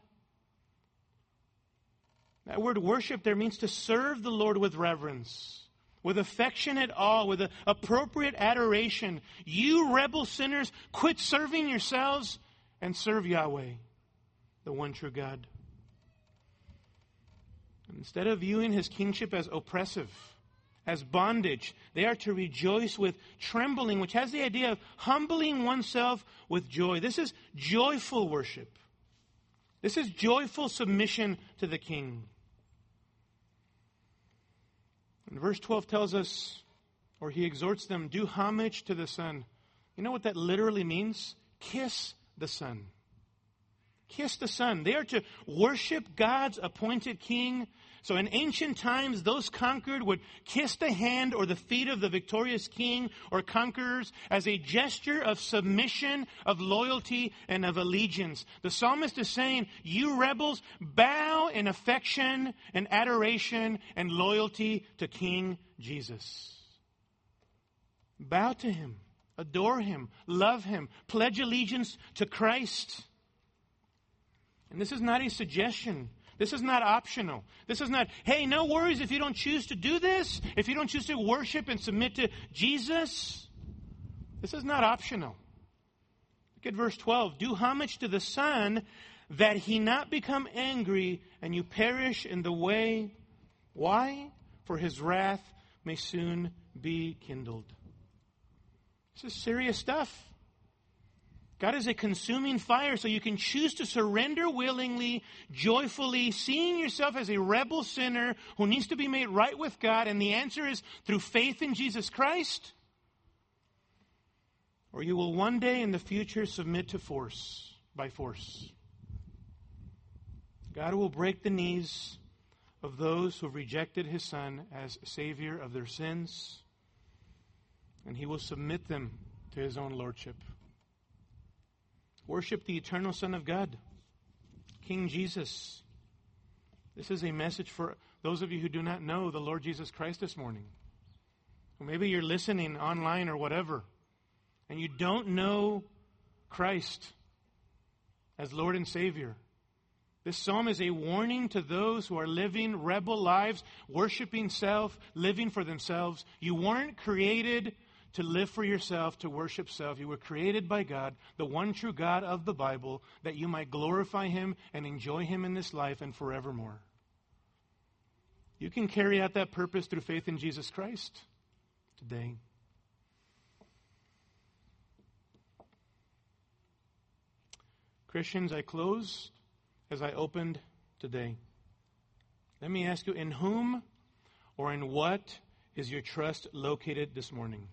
That word worship there means to serve the Lord with reverence, with affectionate awe, with appropriate adoration. You rebel sinners, quit serving yourselves and serve Yahweh, the one true God. Instead of viewing his kingship as oppressive, as bondage. They are to rejoice with trembling, which has the idea of humbling oneself with joy. This is joyful worship. This is joyful submission to the king. And verse 12 tells us, or he exhorts them, do homage to the Son. You know what that literally means? Kiss the Son. Kiss the Son. They are to worship God's appointed king so in ancient times, those conquered would kiss the hand or the feet of the victorious king or conquerors as a gesture of submission, of loyalty, and of allegiance. The psalmist is saying, you rebels, bow in affection and adoration and loyalty to King Jesus. Bow to him, adore him, love him, pledge allegiance to Christ. And this is not a suggestion. This is not optional. This is not, hey, no worries if you don't choose to do this, if you don't choose to worship and submit to Jesus. This is not optional. Look at verse 12. Do homage to the Son that he not become angry and you perish in the way. Why? For his wrath may soon be kindled. This is serious stuff. God is a consuming fire, so you can choose to surrender willingly, joyfully, seeing yourself as a rebel sinner who needs to be made right with God, and the answer is through faith in Jesus Christ. Or you will one day in the future submit to force, by force. God will break the knees of those who have rejected his Son as Savior of their sins, and he will submit them to his own Lordship. Worship the eternal Son of God, King Jesus. This is a message for those of you who do not know the Lord Jesus Christ this morning. Or maybe you're listening online or whatever, and you don't know Christ as Lord and Savior. This psalm is a warning to those who are living rebel lives, worshiping self, living for themselves. You weren't created to live for yourself, to worship self. You were created by God, the one true God of the Bible, that you might glorify Him and enjoy Him in this life and forevermore. You can carry out that purpose through faith in Jesus Christ today. Christians, I close as I opened today. Let me ask you in whom or in what is your trust located this morning?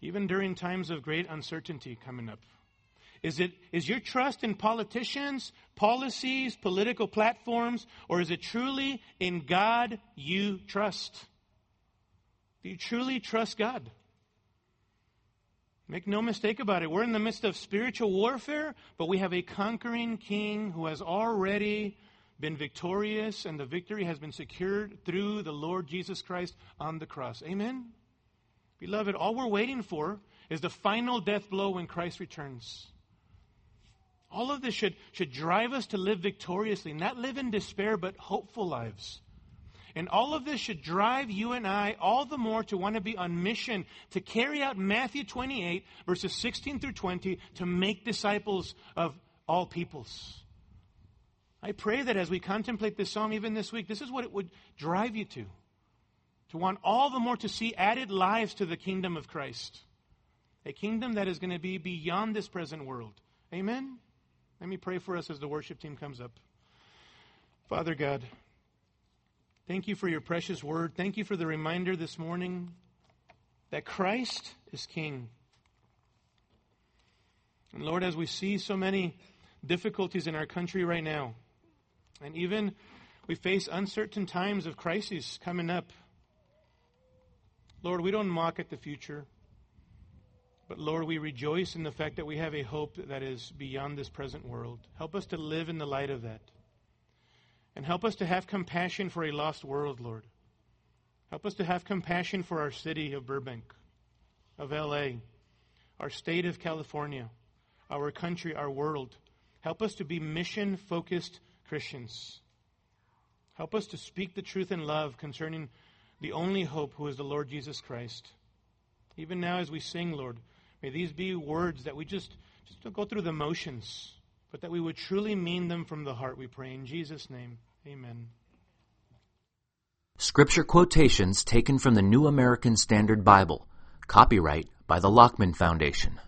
Even during times of great uncertainty coming up. Is it is your trust in politicians, policies, political platforms, or is it truly in God you trust? Do you truly trust God? Make no mistake about it. We're in the midst of spiritual warfare, but we have a conquering king who has already been victorious, and the victory has been secured through the Lord Jesus Christ on the cross. Amen? Beloved, all we're waiting for is the final death blow when Christ returns. All of this should, should drive us to live victoriously, not live in despair, but hopeful lives. And all of this should drive you and I all the more to want to be on mission to carry out Matthew 28, verses 16 through 20, to make disciples of all peoples. I pray that as we contemplate this psalm, even this week, this is what it would drive you to. To want all the more to see added lives to the kingdom of Christ. A kingdom that is going to be beyond this present world. Amen? Let me pray for us as the worship team comes up. Father God, Thank you for your precious word. Thank you for the reminder this morning that Christ is King. And Lord, as we see so many difficulties in our country right now, and even we face uncertain times of crises coming up, Lord, we don't mock at the future. But Lord, we rejoice in the fact that we have a hope that is beyond this present world. Help us to live in the light of that. And help us to have compassion for a lost world, Lord. Help us to have compassion for our city of Burbank, of LA, our state of California, our country, our world. Help us to be mission focused Christians. Help us to speak the truth in love concerning the only hope who is the Lord Jesus Christ. Even now, as we sing, Lord, may these be words that we just, just don't go through the motions, but that we would truly mean them from the heart, we pray. In Jesus' name. Amen. Scripture quotations taken from the New American Standard Bible. Copyright by the Lockman Foundation.